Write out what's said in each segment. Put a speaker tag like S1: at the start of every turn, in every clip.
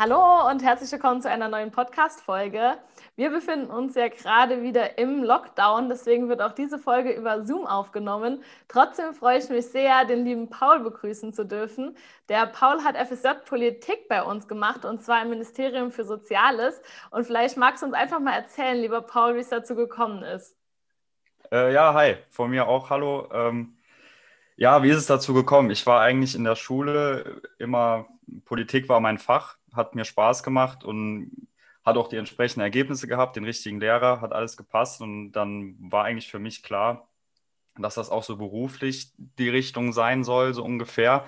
S1: Hallo und herzlich willkommen zu einer neuen Podcast-Folge. Wir befinden uns ja gerade wieder im Lockdown, deswegen wird auch diese Folge über Zoom aufgenommen. Trotzdem freue ich mich sehr, den lieben Paul begrüßen zu dürfen. Der Paul hat FSJ Politik bei uns gemacht und zwar im Ministerium für Soziales. Und vielleicht magst du uns einfach mal erzählen, lieber Paul, wie es dazu gekommen ist.
S2: Äh, ja, hi, von mir auch hallo. Ähm, ja, wie ist es dazu gekommen? Ich war eigentlich in der Schule immer, Politik war mein Fach hat mir Spaß gemacht und hat auch die entsprechenden Ergebnisse gehabt, den richtigen Lehrer, hat alles gepasst und dann war eigentlich für mich klar, dass das auch so beruflich die Richtung sein soll, so ungefähr.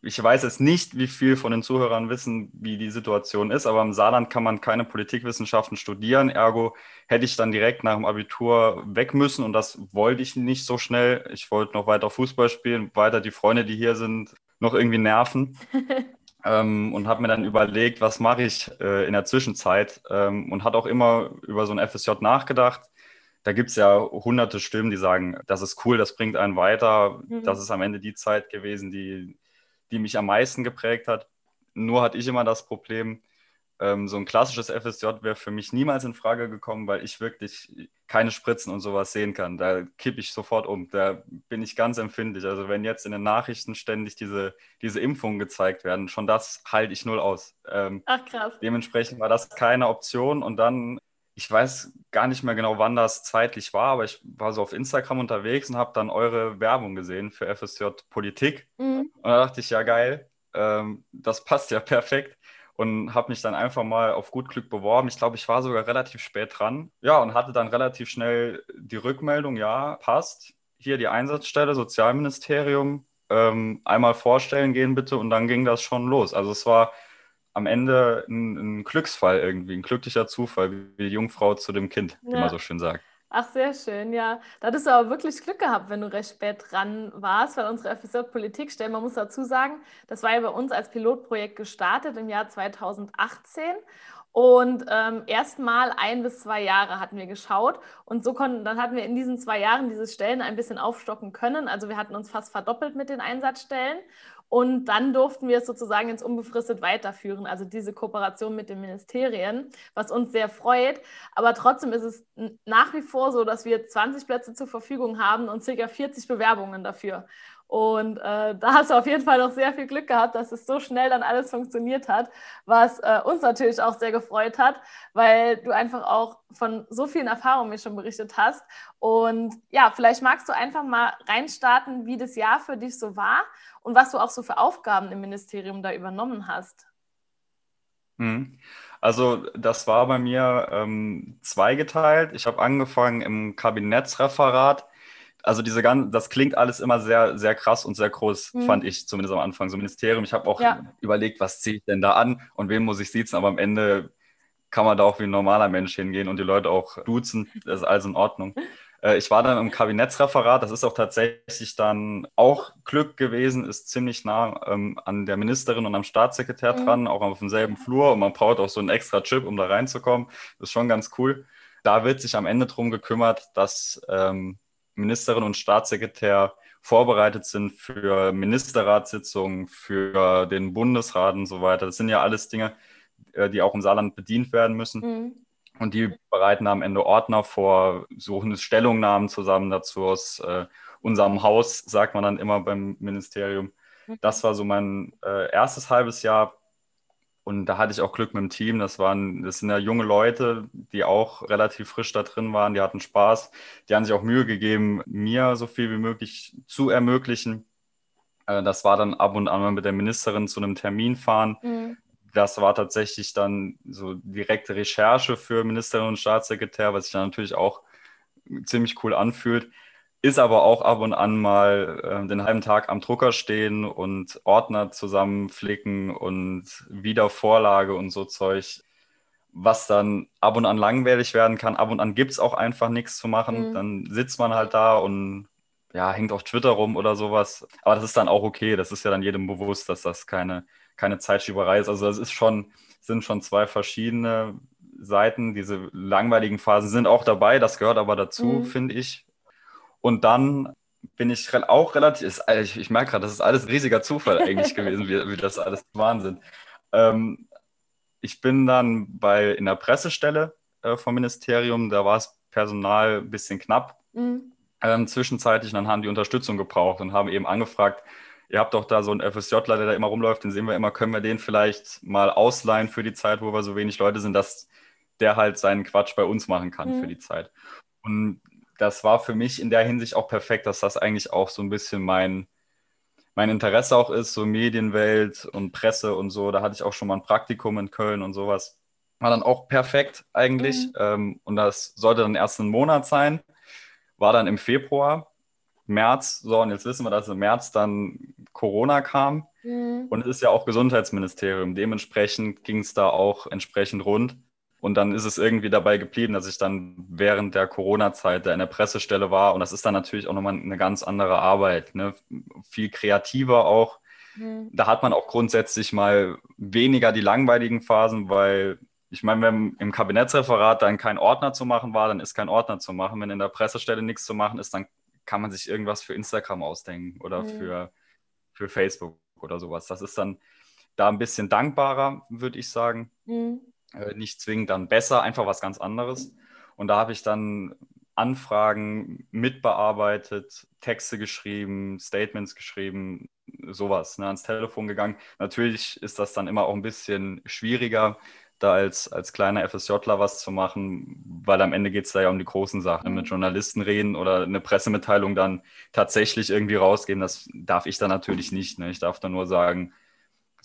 S2: Ich weiß jetzt nicht, wie viel von den Zuhörern wissen, wie die Situation ist, aber im Saarland kann man keine Politikwissenschaften studieren. Ergo hätte ich dann direkt nach dem Abitur weg müssen und das wollte ich nicht so schnell. Ich wollte noch weiter Fußball spielen, weiter die Freunde, die hier sind, noch irgendwie nerven. ähm, und habe mir dann überlegt, was mache ich äh, in der Zwischenzeit ähm, und hat auch immer über so ein FSJ nachgedacht. Da gibt es ja hunderte Stimmen, die sagen, das ist cool, das bringt einen weiter. Mhm. Das ist am Ende die Zeit gewesen, die, die mich am meisten geprägt hat. Nur hatte ich immer das Problem, ähm, so ein klassisches FSJ wäre für mich niemals in Frage gekommen, weil ich wirklich keine Spritzen und sowas sehen kann. Da kippe ich sofort um. Da bin ich ganz empfindlich. Also wenn jetzt in den Nachrichten ständig diese, diese Impfungen gezeigt werden, schon das halte ich null aus. Ähm, Ach krass. Dementsprechend war das keine Option. Und dann, ich weiß gar nicht mehr genau, wann das zeitlich war, aber ich war so auf Instagram unterwegs und habe dann eure Werbung gesehen für FSJ Politik. Mhm. Und da dachte ich, ja geil, ähm, das passt ja perfekt und habe mich dann einfach mal auf gut Glück beworben. Ich glaube, ich war sogar relativ spät dran. Ja, und hatte dann relativ schnell die Rückmeldung, ja, passt. Hier die Einsatzstelle, Sozialministerium, ähm, einmal vorstellen gehen bitte und dann ging das schon los. Also es war am Ende ein, ein Glücksfall irgendwie, ein glücklicher Zufall, wie die Jungfrau zu dem Kind, ja. wie man so schön sagt.
S1: Ach, sehr schön, ja. Da hattest du aber wirklich Glück gehabt, wenn du recht spät dran warst, weil unsere FSJ Politikstelle, man muss dazu sagen, das war ja bei uns als Pilotprojekt gestartet im Jahr 2018. Und ähm, erstmal ein bis zwei Jahre hatten wir geschaut. Und so konnten, dann hatten wir in diesen zwei Jahren diese Stellen ein bisschen aufstocken können. Also wir hatten uns fast verdoppelt mit den Einsatzstellen. Und dann durften wir es sozusagen ins Unbefristet weiterführen, also diese Kooperation mit den Ministerien, was uns sehr freut. Aber trotzdem ist es nach wie vor so, dass wir 20 Plätze zur Verfügung haben und circa 40 Bewerbungen dafür. Und äh, da hast du auf jeden Fall noch sehr viel Glück gehabt, dass es so schnell dann alles funktioniert hat, was äh, uns natürlich auch sehr gefreut hat, weil du einfach auch von so vielen Erfahrungen mir schon berichtet hast. Und ja, vielleicht magst du einfach mal reinstarten, wie das Jahr für dich so war und was du auch so für Aufgaben im Ministerium da übernommen hast.
S2: Mhm. Also das war bei mir ähm, zweigeteilt. Ich habe angefangen im Kabinettsreferat also diese ganzen, das klingt alles immer sehr, sehr krass und sehr groß, mhm. fand ich zumindest am Anfang. So Ministerium, ich habe auch ja. überlegt, was ziehe ich denn da an und wen muss ich sitzen, aber am Ende kann man da auch wie ein normaler Mensch hingehen und die Leute auch duzen. Das ist alles in Ordnung. Äh, ich war dann im Kabinettsreferat, das ist auch tatsächlich dann auch Glück gewesen, ist ziemlich nah ähm, an der Ministerin und am Staatssekretär mhm. dran, auch auf demselben Flur und man braucht auch so einen extra Chip, um da reinzukommen. Das ist schon ganz cool. Da wird sich am Ende darum gekümmert, dass ähm, Ministerin und Staatssekretär vorbereitet sind für Ministerratssitzungen, für den Bundesrat und so weiter. Das sind ja alles Dinge, äh, die auch im Saarland bedient werden müssen. Mhm. Und die bereiten am Ende Ordner vor, suchen Stellungnahmen zusammen dazu aus äh, unserem Haus, sagt man dann immer beim Ministerium. Mhm. Das war so mein äh, erstes halbes Jahr und da hatte ich auch Glück mit dem Team. Das waren, das sind ja junge Leute, die auch relativ frisch da drin waren. Die hatten Spaß. Die haben sich auch Mühe gegeben, mir so viel wie möglich zu ermöglichen. Äh, das war dann ab und an mal mit der Ministerin zu einem Termin fahren. Mhm. Das war tatsächlich dann so direkte Recherche für Ministerin und Staatssekretär, was sich dann natürlich auch ziemlich cool anfühlt ist aber auch ab und an mal äh, den halben Tag am Drucker stehen und Ordner zusammenflicken und wieder Vorlage und so Zeug, was dann ab und an langweilig werden kann. Ab und an gibt es auch einfach nichts zu machen. Mhm. Dann sitzt man halt da und ja, hängt auf Twitter rum oder sowas. Aber das ist dann auch okay. Das ist ja dann jedem bewusst, dass das keine, keine Zeitschieberei ist. Also das ist schon, sind schon zwei verschiedene Seiten. Diese langweiligen Phasen sind auch dabei. Das gehört aber dazu, mhm. finde ich und dann bin ich auch relativ, ich, ich merke gerade, das ist alles riesiger Zufall eigentlich gewesen, wie, wie das alles Wahnsinn. Ähm, ich bin dann bei in der Pressestelle äh, vom Ministerium, da war das Personal ein bisschen knapp. Mhm. Ähm, zwischenzeitlich, dann haben die Unterstützung gebraucht und haben eben angefragt, ihr habt doch da so einen FSJler, der da immer rumläuft, den sehen wir immer, können wir den vielleicht mal ausleihen für die Zeit, wo wir so wenig Leute sind, dass der halt seinen Quatsch bei uns machen kann mhm. für die Zeit. Und das war für mich in der Hinsicht auch perfekt, dass das eigentlich auch so ein bisschen mein, mein Interesse auch ist, so Medienwelt und Presse und so. Da hatte ich auch schon mal ein Praktikum in Köln und sowas. War dann auch perfekt eigentlich. Mhm. Ähm, und das sollte dann erst ein Monat sein. War dann im Februar, März. So, und jetzt wissen wir, dass im März dann Corona kam. Mhm. Und es ist ja auch Gesundheitsministerium. Dementsprechend ging es da auch entsprechend rund. Und dann ist es irgendwie dabei geblieben, dass ich dann während der Corona-Zeit da in der Pressestelle war. Und das ist dann natürlich auch nochmal eine ganz andere Arbeit, ne? viel kreativer auch. Mhm. Da hat man auch grundsätzlich mal weniger die langweiligen Phasen, weil ich meine, wenn im Kabinettsreferat dann kein Ordner zu machen war, dann ist kein Ordner zu machen. Wenn in der Pressestelle nichts zu machen ist, dann kann man sich irgendwas für Instagram ausdenken oder mhm. für, für Facebook oder sowas. Das ist dann da ein bisschen dankbarer, würde ich sagen. Mhm. Äh, nicht zwingend dann besser, einfach was ganz anderes. Und da habe ich dann Anfragen mitbearbeitet, Texte geschrieben, Statements geschrieben, sowas, ne, ans Telefon gegangen. Natürlich ist das dann immer auch ein bisschen schwieriger, da als, als kleiner FSJler was zu machen, weil am Ende geht es da ja um die großen Sachen. Mit Journalisten reden oder eine Pressemitteilung dann tatsächlich irgendwie rausgeben, das darf ich dann natürlich nicht. Ne? Ich darf dann nur sagen,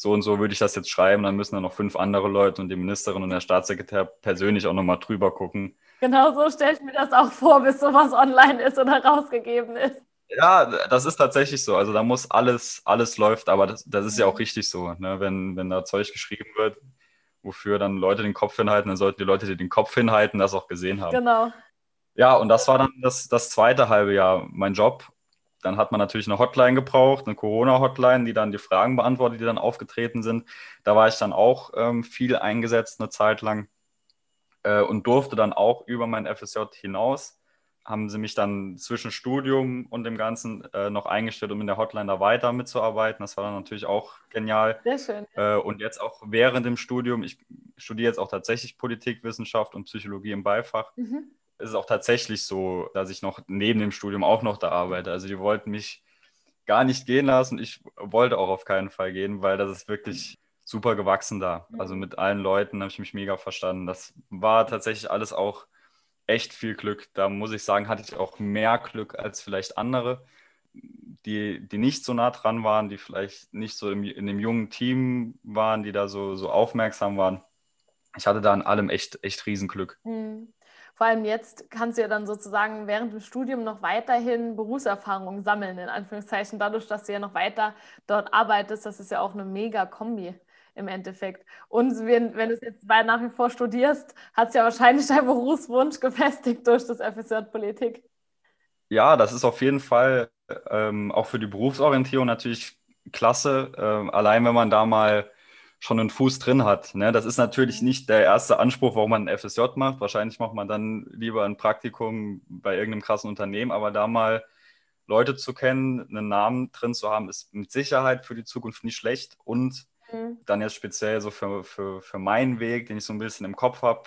S2: so und so würde ich das jetzt schreiben, dann müssen da noch fünf andere Leute und die Ministerin und der Staatssekretär persönlich auch nochmal drüber gucken.
S1: Genau so stelle ich mir das auch vor, bis sowas online ist oder rausgegeben ist.
S2: Ja, das ist tatsächlich so. Also da muss alles, alles läuft, aber das, das ist ja auch richtig so. Ne? Wenn, wenn da Zeug geschrieben wird, wofür dann Leute den Kopf hinhalten, dann sollten die Leute, die den Kopf hinhalten, das auch gesehen haben.
S1: Genau.
S2: Ja, und das war dann das, das zweite halbe Jahr mein Job. Dann hat man natürlich eine Hotline gebraucht, eine Corona-Hotline, die dann die Fragen beantwortet, die dann aufgetreten sind. Da war ich dann auch ähm, viel eingesetzt eine Zeit lang äh, und durfte dann auch über mein FSJ hinaus. Haben sie mich dann zwischen Studium und dem Ganzen äh, noch eingestellt, um in der Hotline da weiter mitzuarbeiten. Das war dann natürlich auch genial.
S1: Sehr schön.
S2: Äh, und jetzt auch während dem Studium, ich studiere jetzt auch tatsächlich Politikwissenschaft und Psychologie im Beifach. Mhm ist es auch tatsächlich so, dass ich noch neben dem Studium auch noch da arbeite. Also die wollten mich gar nicht gehen lassen. Ich wollte auch auf keinen Fall gehen, weil das ist wirklich super gewachsen da. Also mit allen Leuten habe ich mich mega verstanden. Das war tatsächlich alles auch echt viel Glück. Da muss ich sagen, hatte ich auch mehr Glück als vielleicht andere, die, die nicht so nah dran waren, die vielleicht nicht so im, in dem jungen Team waren, die da so, so aufmerksam waren. Ich hatte da an allem echt, echt Riesenglück. Mhm.
S1: Vor allem jetzt kannst du ja dann sozusagen während dem Studium noch weiterhin Berufserfahrung sammeln, in Anführungszeichen, dadurch, dass du ja noch weiter dort arbeitest. Das ist ja auch eine mega Kombi im Endeffekt. Und wenn, wenn du es jetzt weiter nach wie vor studierst, hat es ja wahrscheinlich dein Berufswunsch gefestigt durch das FSJ Politik.
S2: Ja, das ist auf jeden Fall ähm, auch für die Berufsorientierung natürlich klasse. Ähm, allein wenn man da mal schon einen Fuß drin hat. Ne? Das ist natürlich mhm. nicht der erste Anspruch, warum man ein FSJ macht. Wahrscheinlich macht man dann lieber ein Praktikum bei irgendeinem krassen Unternehmen, aber da mal Leute zu kennen, einen Namen drin zu haben, ist mit Sicherheit für die Zukunft nicht schlecht. Und mhm. dann jetzt speziell so für, für, für meinen Weg, den ich so ein bisschen im Kopf habe,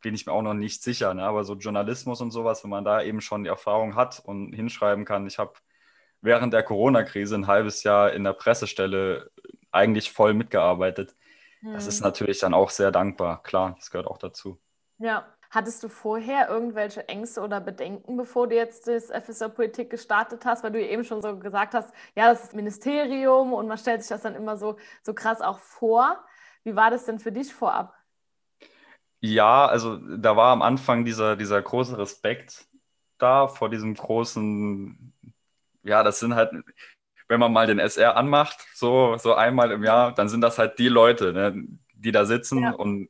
S2: bin ich mir auch noch nicht sicher. Ne? Aber so Journalismus und sowas, wenn man da eben schon die Erfahrung hat und hinschreiben kann, ich habe während der Corona-Krise ein halbes Jahr in der Pressestelle eigentlich voll mitgearbeitet. Mhm. Das ist mhm. natürlich dann auch sehr dankbar. Klar, das gehört auch dazu.
S1: Ja. Hattest du vorher irgendwelche Ängste oder Bedenken, bevor du jetzt das FSR Politik gestartet hast, weil du eben schon so gesagt hast, ja, das ist Ministerium und man stellt sich das dann immer so, so krass auch vor. Wie war das denn für dich vorab?
S2: Ja, also da war am Anfang dieser, dieser große Respekt da vor diesem großen, ja, das sind halt, wenn man mal den SR anmacht, so, so einmal im Jahr, dann sind das halt die Leute, ne, die da sitzen ja. und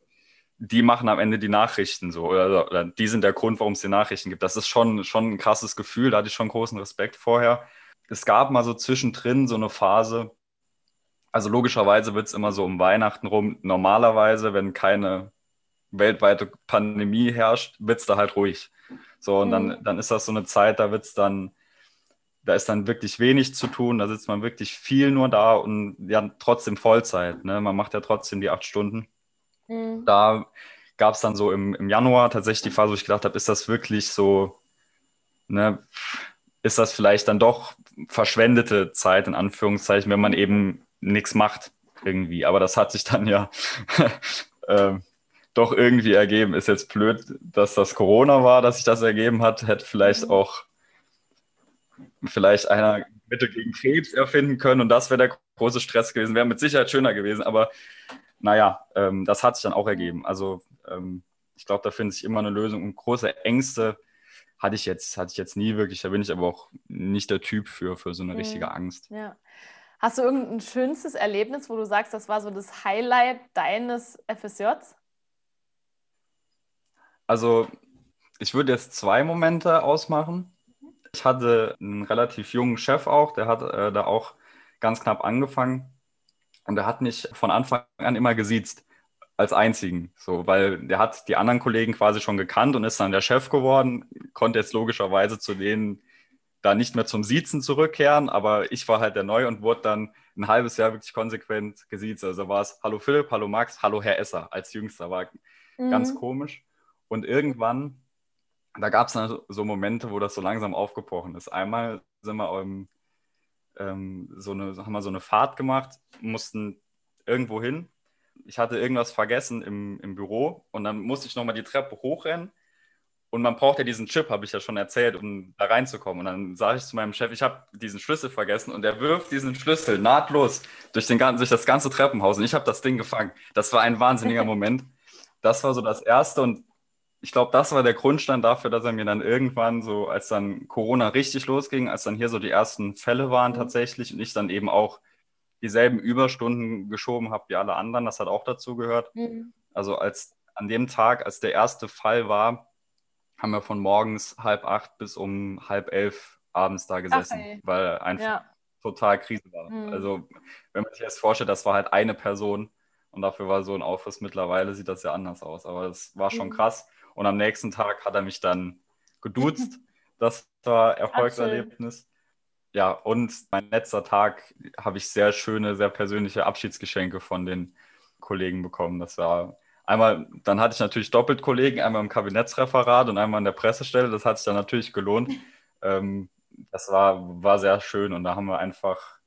S2: die machen am Ende die Nachrichten so. Oder, oder die sind der Grund, warum es die Nachrichten gibt. Das ist schon, schon ein krasses Gefühl, da hatte ich schon großen Respekt vorher. Es gab mal so zwischendrin so eine Phase, also logischerweise wird es immer so um Weihnachten rum. Normalerweise, wenn keine weltweite Pandemie herrscht, wird es da halt ruhig. So, und mhm. dann, dann ist das so eine Zeit, da wird es dann da ist dann wirklich wenig zu tun, da sitzt man wirklich viel nur da und ja, trotzdem Vollzeit. Ne? Man macht ja trotzdem die acht Stunden. Mhm. Da gab es dann so im, im Januar tatsächlich die Phase, wo ich gedacht habe, ist das wirklich so, ne, ist das vielleicht dann doch verschwendete Zeit, in Anführungszeichen, wenn man eben nichts macht irgendwie. Aber das hat sich dann ja äh, doch irgendwie ergeben. Ist jetzt blöd, dass das Corona war, dass sich das ergeben hat. Hätte vielleicht mhm. auch vielleicht einer Mittel gegen Krebs erfinden können und das wäre der große Stress gewesen. Wäre mit Sicherheit schöner gewesen, aber naja, ähm, das hat sich dann auch ergeben. Also ähm, ich glaube, da findet sich immer eine Lösung und große Ängste hatte ich jetzt, hatte ich jetzt nie wirklich. Da bin ich aber auch nicht der Typ für, für so eine mhm. richtige Angst.
S1: Ja. Hast du irgendein schönstes Erlebnis, wo du sagst, das war so das Highlight deines FSJs?
S2: Also, ich würde jetzt zwei Momente ausmachen. Ich hatte einen relativ jungen Chef auch, der hat äh, da auch ganz knapp angefangen und der hat mich von Anfang an immer gesiezt als einzigen, so, weil der hat die anderen Kollegen quasi schon gekannt und ist dann der Chef geworden, konnte jetzt logischerweise zu denen da nicht mehr zum Siezen zurückkehren, aber ich war halt der Neu und wurde dann ein halbes Jahr wirklich konsequent gesiezt. Also war es Hallo Philipp, Hallo Max, Hallo Herr Esser als Jüngster, war mhm. ganz komisch. Und irgendwann, da gab es dann so Momente, wo das so langsam aufgebrochen ist. Einmal sind wir ähm, ähm, so eine, haben wir so eine Fahrt gemacht, mussten irgendwo hin ich hatte irgendwas vergessen im, im Büro und dann musste ich nochmal die Treppe hochrennen. Und man braucht ja diesen Chip, habe ich ja schon erzählt, um da reinzukommen. Und dann sage ich zu meinem Chef, ich habe diesen Schlüssel vergessen und er wirft diesen Schlüssel nahtlos durch, den, durch das ganze Treppenhaus und ich habe das Ding gefangen. Das war ein wahnsinniger Moment. Das war so das Erste und ich glaube, das war der Grundstein dafür, dass er mir dann irgendwann so, als dann Corona richtig losging, als dann hier so die ersten Fälle waren mhm. tatsächlich und ich dann eben auch dieselben Überstunden geschoben habe wie alle anderen. Das hat auch dazu gehört. Mhm. Also als an dem Tag, als der erste Fall war, haben wir von morgens halb acht bis um halb elf abends da gesessen, Ach, weil einfach ja. total Krise war. Mhm. Also wenn man sich das vorstellt, das war halt eine Person und dafür war so ein Aufriss. Mittlerweile sieht das ja anders aus, aber das war schon mhm. krass. Und am nächsten Tag hat er mich dann geduzt. Das war Erfolgserlebnis ja, und mein letzter Tag habe ich sehr schöne, sehr persönliche Abschiedsgeschenke von den Kollegen bekommen. Das war einmal, dann hatte ich natürlich doppelt Kollegen, einmal im Kabinettsreferat und einmal an der Pressestelle. Das hat sich dann natürlich gelohnt. Ähm, das war, war sehr schön und da haben wir einfach,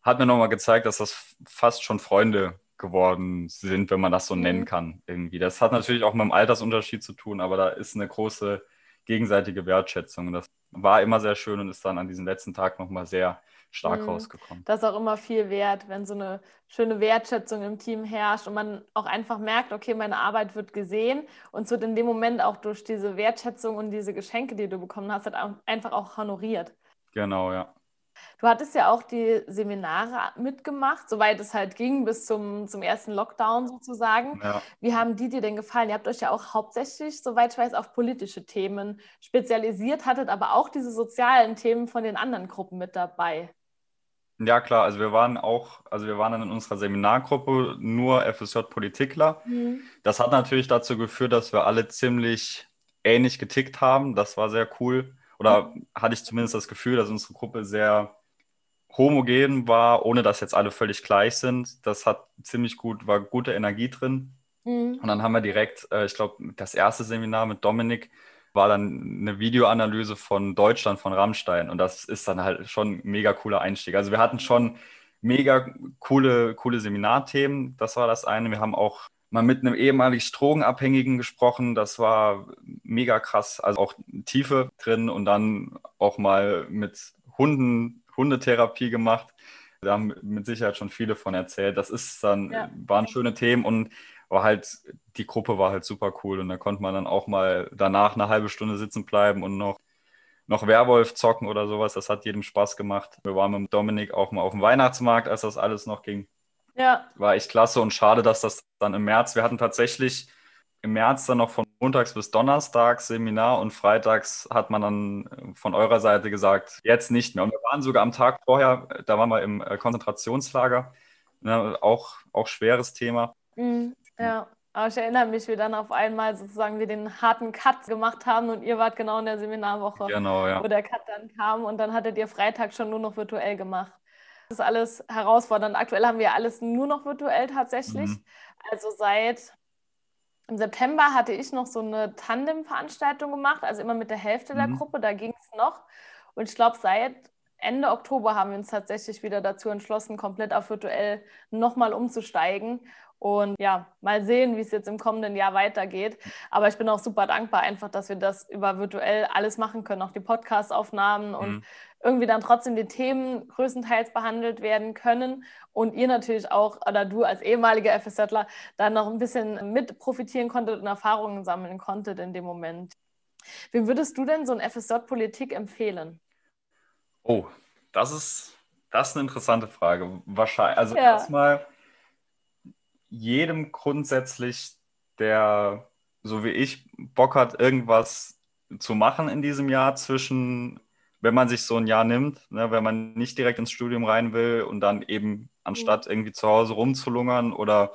S2: hat mir nochmal gezeigt, dass das fast schon Freunde geworden sind, wenn man das so nennen mhm. kann. Irgendwie. Das hat natürlich auch mit dem Altersunterschied zu tun, aber da ist eine große gegenseitige Wertschätzung. Das war immer sehr schön und ist dann an diesem letzten Tag nochmal sehr stark mhm. rausgekommen.
S1: Das ist auch immer viel wert, wenn so eine schöne Wertschätzung im Team herrscht und man auch einfach merkt, okay, meine Arbeit wird gesehen und es wird in dem Moment auch durch diese Wertschätzung und diese Geschenke, die du bekommen hast, halt einfach auch honoriert.
S2: Genau, ja.
S1: Du hattest ja auch die Seminare mitgemacht, soweit es halt ging, bis zum, zum ersten Lockdown sozusagen. Ja. Wie haben die dir denn gefallen? Ihr habt euch ja auch hauptsächlich, soweit ich weiß, auf politische Themen spezialisiert, hattet aber auch diese sozialen Themen von den anderen Gruppen mit dabei.
S2: Ja, klar, also wir waren auch, also wir waren dann in unserer Seminargruppe nur FSJ Politikler. Mhm. Das hat natürlich dazu geführt, dass wir alle ziemlich ähnlich getickt haben. Das war sehr cool. Oder hatte ich zumindest das Gefühl, dass unsere Gruppe sehr homogen war, ohne dass jetzt alle völlig gleich sind. Das hat ziemlich gut, war gute Energie drin. Mhm. Und dann haben wir direkt, äh, ich glaube, das erste Seminar mit Dominik war dann eine Videoanalyse von Deutschland, von Rammstein. Und das ist dann halt schon ein mega cooler Einstieg. Also wir hatten schon mega coole, coole Seminarthemen. Das war das eine. Wir haben auch mal mit einem ehemaligen Drogenabhängigen gesprochen. Das war mega krass. Also auch Tiefe drin und dann auch mal mit Hunden, Hundetherapie gemacht. Da haben mit Sicherheit schon viele von erzählt. Das ist dann, ja. waren schöne Themen und war halt, die Gruppe war halt super cool und da konnte man dann auch mal danach eine halbe Stunde sitzen bleiben und noch, noch Werwolf zocken oder sowas. Das hat jedem Spaß gemacht. Wir waren mit Dominik auch mal auf dem Weihnachtsmarkt, als das alles noch ging. Ja. War echt klasse und schade, dass das dann im März, wir hatten tatsächlich im März dann noch von montags bis donnerstags Seminar und freitags hat man dann von eurer Seite gesagt, jetzt nicht mehr. Und wir waren sogar am Tag vorher, da waren wir im äh, Konzentrationslager, ne, auch, auch schweres Thema.
S1: Mhm, ja. Aber ich erinnere mich, wie dann auf einmal sozusagen wir den harten Cut gemacht haben und ihr wart genau in der Seminarwoche,
S2: genau, ja.
S1: wo der Cut dann kam und dann hattet ihr Freitag schon nur noch virtuell gemacht ist alles herausfordernd. Aktuell haben wir alles nur noch virtuell tatsächlich. Mhm. Also seit im September hatte ich noch so eine Tandem-Veranstaltung gemacht, also immer mit der Hälfte der
S2: Mhm.
S1: Gruppe, da ging es noch. Und ich glaube, seit Ende Oktober haben wir uns tatsächlich wieder dazu entschlossen, komplett auf virtuell nochmal umzusteigen. Und ja, mal sehen, wie es jetzt im kommenden Jahr weitergeht. Aber ich bin auch super dankbar, einfach, dass wir das über virtuell alles machen können, auch die Podcast-Aufnahmen und
S2: Mhm.
S1: irgendwie dann trotzdem die Themen größtenteils behandelt werden können. Und ihr natürlich auch, oder du als ehemaliger FSJler, dann noch ein bisschen mit profitieren konntet und Erfahrungen sammeln konntet in dem Moment. Wem würdest du denn so ein FSJ-Politik empfehlen?
S2: Oh, das ist, das ist eine interessante Frage. Wahrscheinlich, also
S1: Ja.
S2: erstmal jedem grundsätzlich, der so wie ich Bock hat, irgendwas zu machen in diesem Jahr zwischen, wenn man sich so ein Jahr nimmt, ne, wenn man nicht direkt ins Studium rein will und dann eben anstatt irgendwie zu Hause rumzulungern oder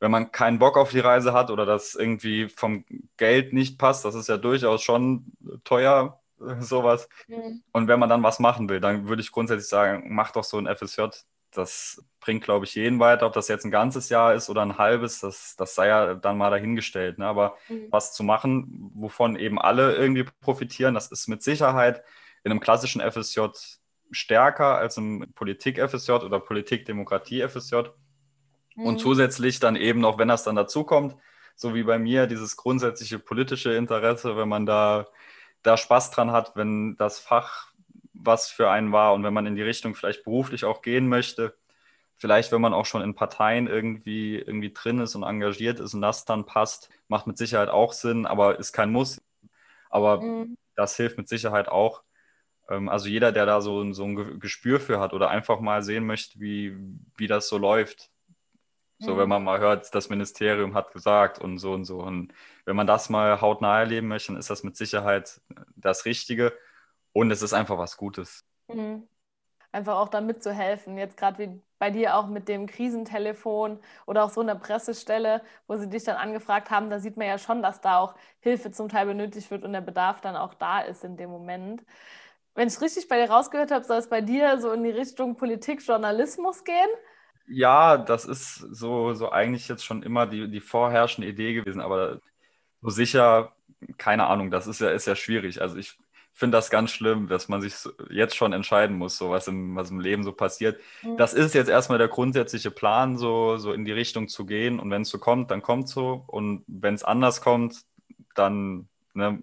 S2: wenn man keinen Bock auf die Reise hat oder das irgendwie vom Geld nicht passt, das ist ja durchaus schon teuer, sowas.
S1: Mhm.
S2: Und wenn man dann was machen will, dann würde ich grundsätzlich sagen, mach doch so ein FSJ. Das bringt, glaube ich, jeden weiter. Ob das jetzt ein ganzes Jahr ist oder ein halbes, das, das sei ja dann mal dahingestellt. Ne? Aber
S1: Mhm.
S2: was zu machen, wovon eben alle irgendwie profitieren, das ist mit Sicherheit in einem klassischen FSJ stärker als im Politik-FSJ oder Politik-Demokratie-FSJ. Und
S1: Mhm.
S2: zusätzlich dann eben noch, wenn das dann dazu kommt, so wie bei mir, dieses grundsätzliche politische Interesse, wenn man da, da Spaß dran hat, wenn das Fach was für einen war und wenn man in die Richtung vielleicht beruflich auch gehen möchte, vielleicht wenn man auch schon in Parteien irgendwie, irgendwie drin ist und engagiert ist und das dann passt, macht mit Sicherheit auch Sinn, aber ist kein Muss. Aber
S1: Mhm.
S2: das hilft mit Sicherheit auch. Ähm, Also jeder, der da so, ein- so ein Ge- Gespür für hat oder einfach mal sehen möchte, wie, wie das so läuft. So,
S1: Mhm.
S2: wenn man mal hört, das Ministerium hat gesagt und so und so. Und wenn man das mal hautnah erleben möchte, dann ist das mit Sicherheit das Richtige. Und es ist einfach was Gutes.
S1: Mhm. Einfach auch da mitzuhelfen. Jetzt gerade wie bei dir auch mit dem Krisentelefon oder auch so einer Pressestelle, wo sie dich dann angefragt haben, da sieht man ja schon, dass da auch Hilfe zum Teil benötigt wird und der Bedarf dann auch da ist in dem Moment. Wenn ich richtig bei dir rausgehört habe, soll es bei dir so in die Richtung Politik, Journalismus gehen?
S2: Ja, das ist so, so eigentlich jetzt schon immer die, die vorherrschende Idee gewesen, aber so sicher, keine Ahnung, das ist ja, ist ja schwierig. Also ich finde das ganz schlimm, dass man sich jetzt schon entscheiden muss, so was im, was im Leben so passiert.
S1: Mhm.
S2: Das ist jetzt erstmal der grundsätzliche Plan, so, so in die Richtung zu gehen. Und wenn es so kommt, dann kommt so. Und wenn es anders kommt, dann, ne,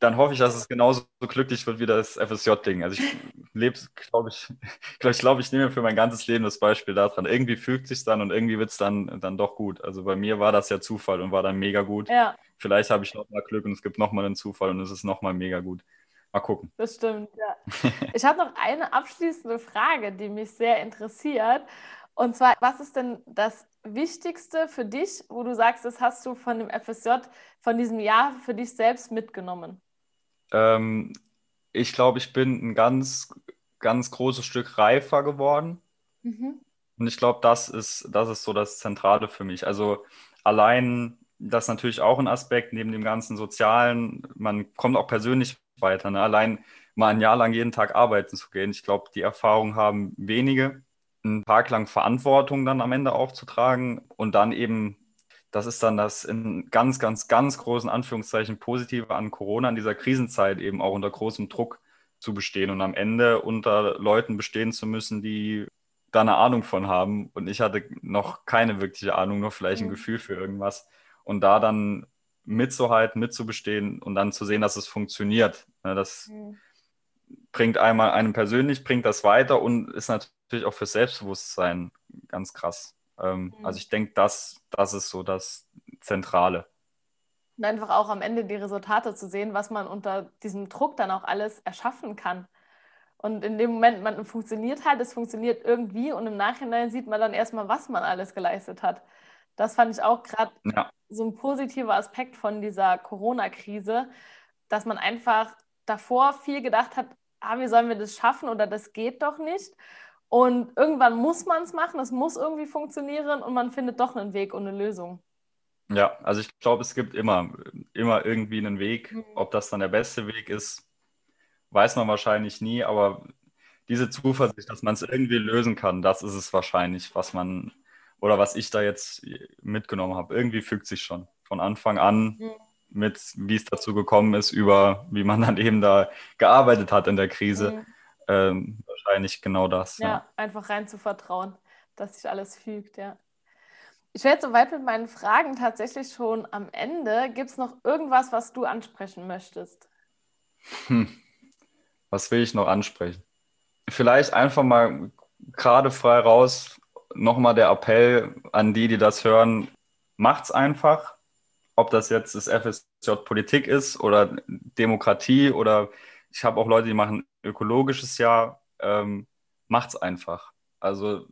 S2: dann hoffe ich, dass es genauso so glücklich wird wie das FSJ-Ding. Also ich lebe, glaube ich, glaube ich, glaube ich, nehme für mein ganzes Leben das Beispiel daran. Irgendwie fügt sich dann und irgendwie wird es dann, dann doch gut. Also bei mir war das ja Zufall und war dann mega gut.
S1: Ja,
S2: Vielleicht habe ich noch mal Glück und es gibt noch mal einen Zufall und es ist noch mal mega gut. Mal gucken.
S1: das stimmt, ja. Ich habe noch eine abschließende Frage, die mich sehr interessiert. Und zwar, was ist denn das Wichtigste für dich, wo du sagst, das hast du von dem FSJ, von diesem Jahr für dich selbst mitgenommen?
S2: Ähm, ich glaube, ich bin ein ganz, ganz großes Stück reifer geworden.
S1: Mhm.
S2: Und ich glaube, das ist, das ist so das Zentrale für mich. Also allein, das ist natürlich auch ein Aspekt neben dem ganzen Sozialen. Man kommt auch persönlich weiter. Ne? Allein mal ein Jahr lang jeden Tag arbeiten zu gehen. Ich glaube, die Erfahrung haben wenige. Einen Tag lang Verantwortung dann am Ende auch zu tragen und dann eben, das ist dann das in ganz, ganz, ganz großen Anführungszeichen Positive an Corona, in dieser Krisenzeit eben auch unter großem Druck zu bestehen und am Ende unter Leuten bestehen zu müssen, die da eine Ahnung von haben. Und ich hatte noch keine wirkliche Ahnung, nur vielleicht ein
S1: Mhm.
S2: Gefühl für irgendwas. Und da dann mitzuhalten, mitzubestehen und dann zu sehen, dass es funktioniert. Ne, Das
S1: Mhm.
S2: bringt einmal einem persönlich, bringt das weiter und ist natürlich auch fürs Selbstbewusstsein ganz krass. Ähm,
S1: Mhm.
S2: Also ich denke, das, das ist so das Zentrale.
S1: Und einfach auch am Ende die Resultate zu sehen, was man unter diesem Druck dann auch alles erschaffen kann. Und in dem Moment, man funktioniert halt, es funktioniert irgendwie und im Nachhinein sieht man dann erstmal, was man alles geleistet hat. Das fand ich auch gerade
S2: Ja,
S1: so ein positiver Aspekt von dieser Corona-Krise, dass man einfach davor viel gedacht hat, ah, wie sollen wir das schaffen oder das geht doch nicht. Und irgendwann muss man es machen, es muss irgendwie funktionieren und man findet doch einen Weg und eine Lösung.
S2: ja, also ich glaube, es gibt immer, immer irgendwie einen Weg.
S1: Mhm.
S2: Ob das dann der beste Weg ist, weiß man wahrscheinlich nie, aber diese Zuversicht, dass man es irgendwie lösen kann, das ist es wahrscheinlich, was man, oder was ich da jetzt mitgenommen habe. Irgendwie fügt sich schon von Anfang an mhm. mit, wie es dazu gekommen ist, über wie man dann eben da gearbeitet hat in der Krise. Mhm. Ähm, wahrscheinlich genau das.
S1: Ja, ja, einfach rein zu vertrauen, dass sich alles fügt, ja. Ich wäre jetzt soweit mit meinen Fragen tatsächlich schon am Ende. Gibt es noch irgendwas, was du ansprechen möchtest?
S2: Hm. Was will ich noch ansprechen? Vielleicht einfach mal gerade frei raus nochmal der Appell an die, die das hören, macht's einfach. Ob das jetzt das FSJ Politik ist oder Demokratie oder ich habe auch Leute, die machen ökologisches Jahr. Ähm, macht's einfach. Also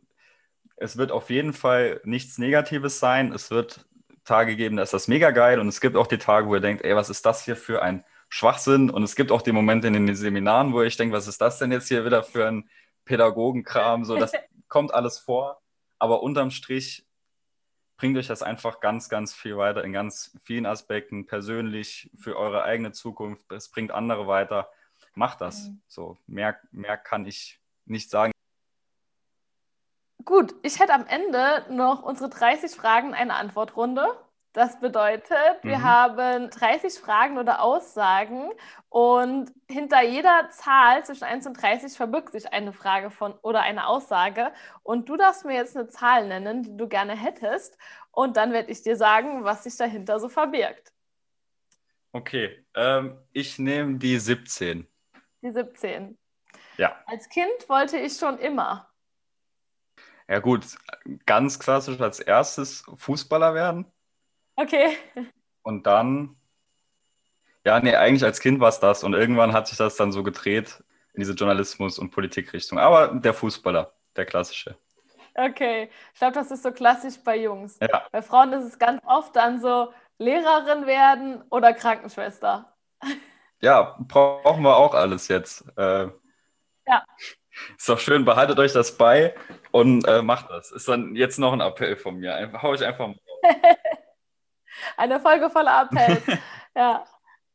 S2: es wird auf jeden Fall nichts Negatives sein. Es wird Tage geben, da ist das mega geil und es gibt auch die Tage, wo ihr denkt, ey, was ist das hier für ein Schwachsinn? Und es gibt auch die Momente in den Seminaren, wo ich denke, was ist das denn jetzt hier wieder für ein Pädagogenkram? So, das kommt alles vor. Aber unterm Strich bringt euch das einfach ganz, ganz viel weiter in ganz vielen Aspekten, persönlich für eure eigene Zukunft. Es bringt andere weiter. Macht das. Mhm. So, mehr, mehr kann ich nicht sagen.
S1: Gut, ich hätte am Ende noch unsere 30 Fragen eine Antwortrunde. Das bedeutet, wir mhm. haben 30 Fragen oder Aussagen und hinter jeder Zahl zwischen 1 und 30 verbirgt sich eine Frage von oder eine Aussage. Und du darfst mir jetzt eine Zahl nennen, die du gerne hättest. Und dann werde ich dir sagen, was sich dahinter so verbirgt.
S2: Okay, ähm, ich nehme die 17.
S1: Die 17.
S2: Ja.
S1: Als Kind wollte ich schon immer.
S2: Ja gut, ganz klassisch als erstes Fußballer werden.
S1: Okay.
S2: Und dann, ja, nee, eigentlich als Kind war es das. Und irgendwann hat sich das dann so gedreht in diese Journalismus- und Politikrichtung. Aber der Fußballer, der klassische.
S1: Okay, ich glaube, das ist so klassisch bei Jungs.
S2: Ja.
S1: Bei Frauen ist es ganz oft dann so Lehrerin werden oder Krankenschwester.
S2: Ja, brauchen wir auch alles jetzt. Äh,
S1: ja.
S2: Ist doch schön, behaltet euch das bei und äh, macht das. Ist dann jetzt noch ein Appell von mir. Einfach, hau ich einfach mal.
S1: Eine Folge voller Appells. ja.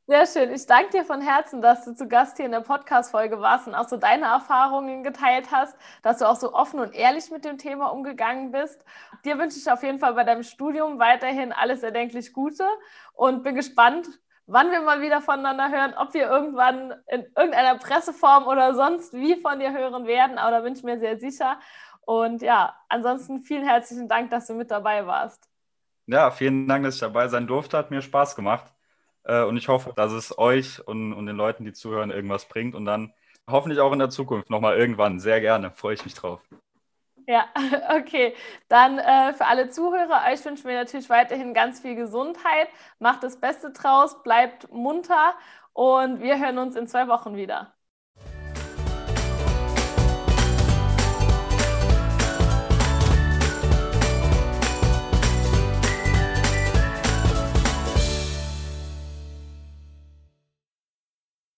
S1: Sehr schön. Ich danke dir von Herzen, dass du zu Gast hier in der Podcast-Folge warst und auch so deine Erfahrungen geteilt hast, dass du auch so offen und ehrlich mit dem Thema umgegangen bist. Dir wünsche ich auf jeden Fall bei deinem Studium weiterhin alles erdenklich Gute und bin gespannt, wann wir mal wieder voneinander hören, ob wir irgendwann in irgendeiner Presseform oder sonst wie von dir hören werden. Aber da bin ich mir sehr sicher. Und ja, ansonsten vielen herzlichen Dank, dass du mit dabei warst.
S2: Ja, vielen Dank, dass ich dabei sein durfte. Hat mir Spaß gemacht. Äh, und ich hoffe, dass es euch und, und den Leuten, die zuhören, irgendwas bringt. Und dann hoffentlich auch in der Zukunft nochmal irgendwann. Sehr gerne. Freue ich mich drauf.
S1: Ja, okay. Dann äh, für alle Zuhörer, euch wünschen wir natürlich weiterhin ganz viel Gesundheit. Macht das Beste draus, bleibt munter und wir hören uns in zwei Wochen wieder.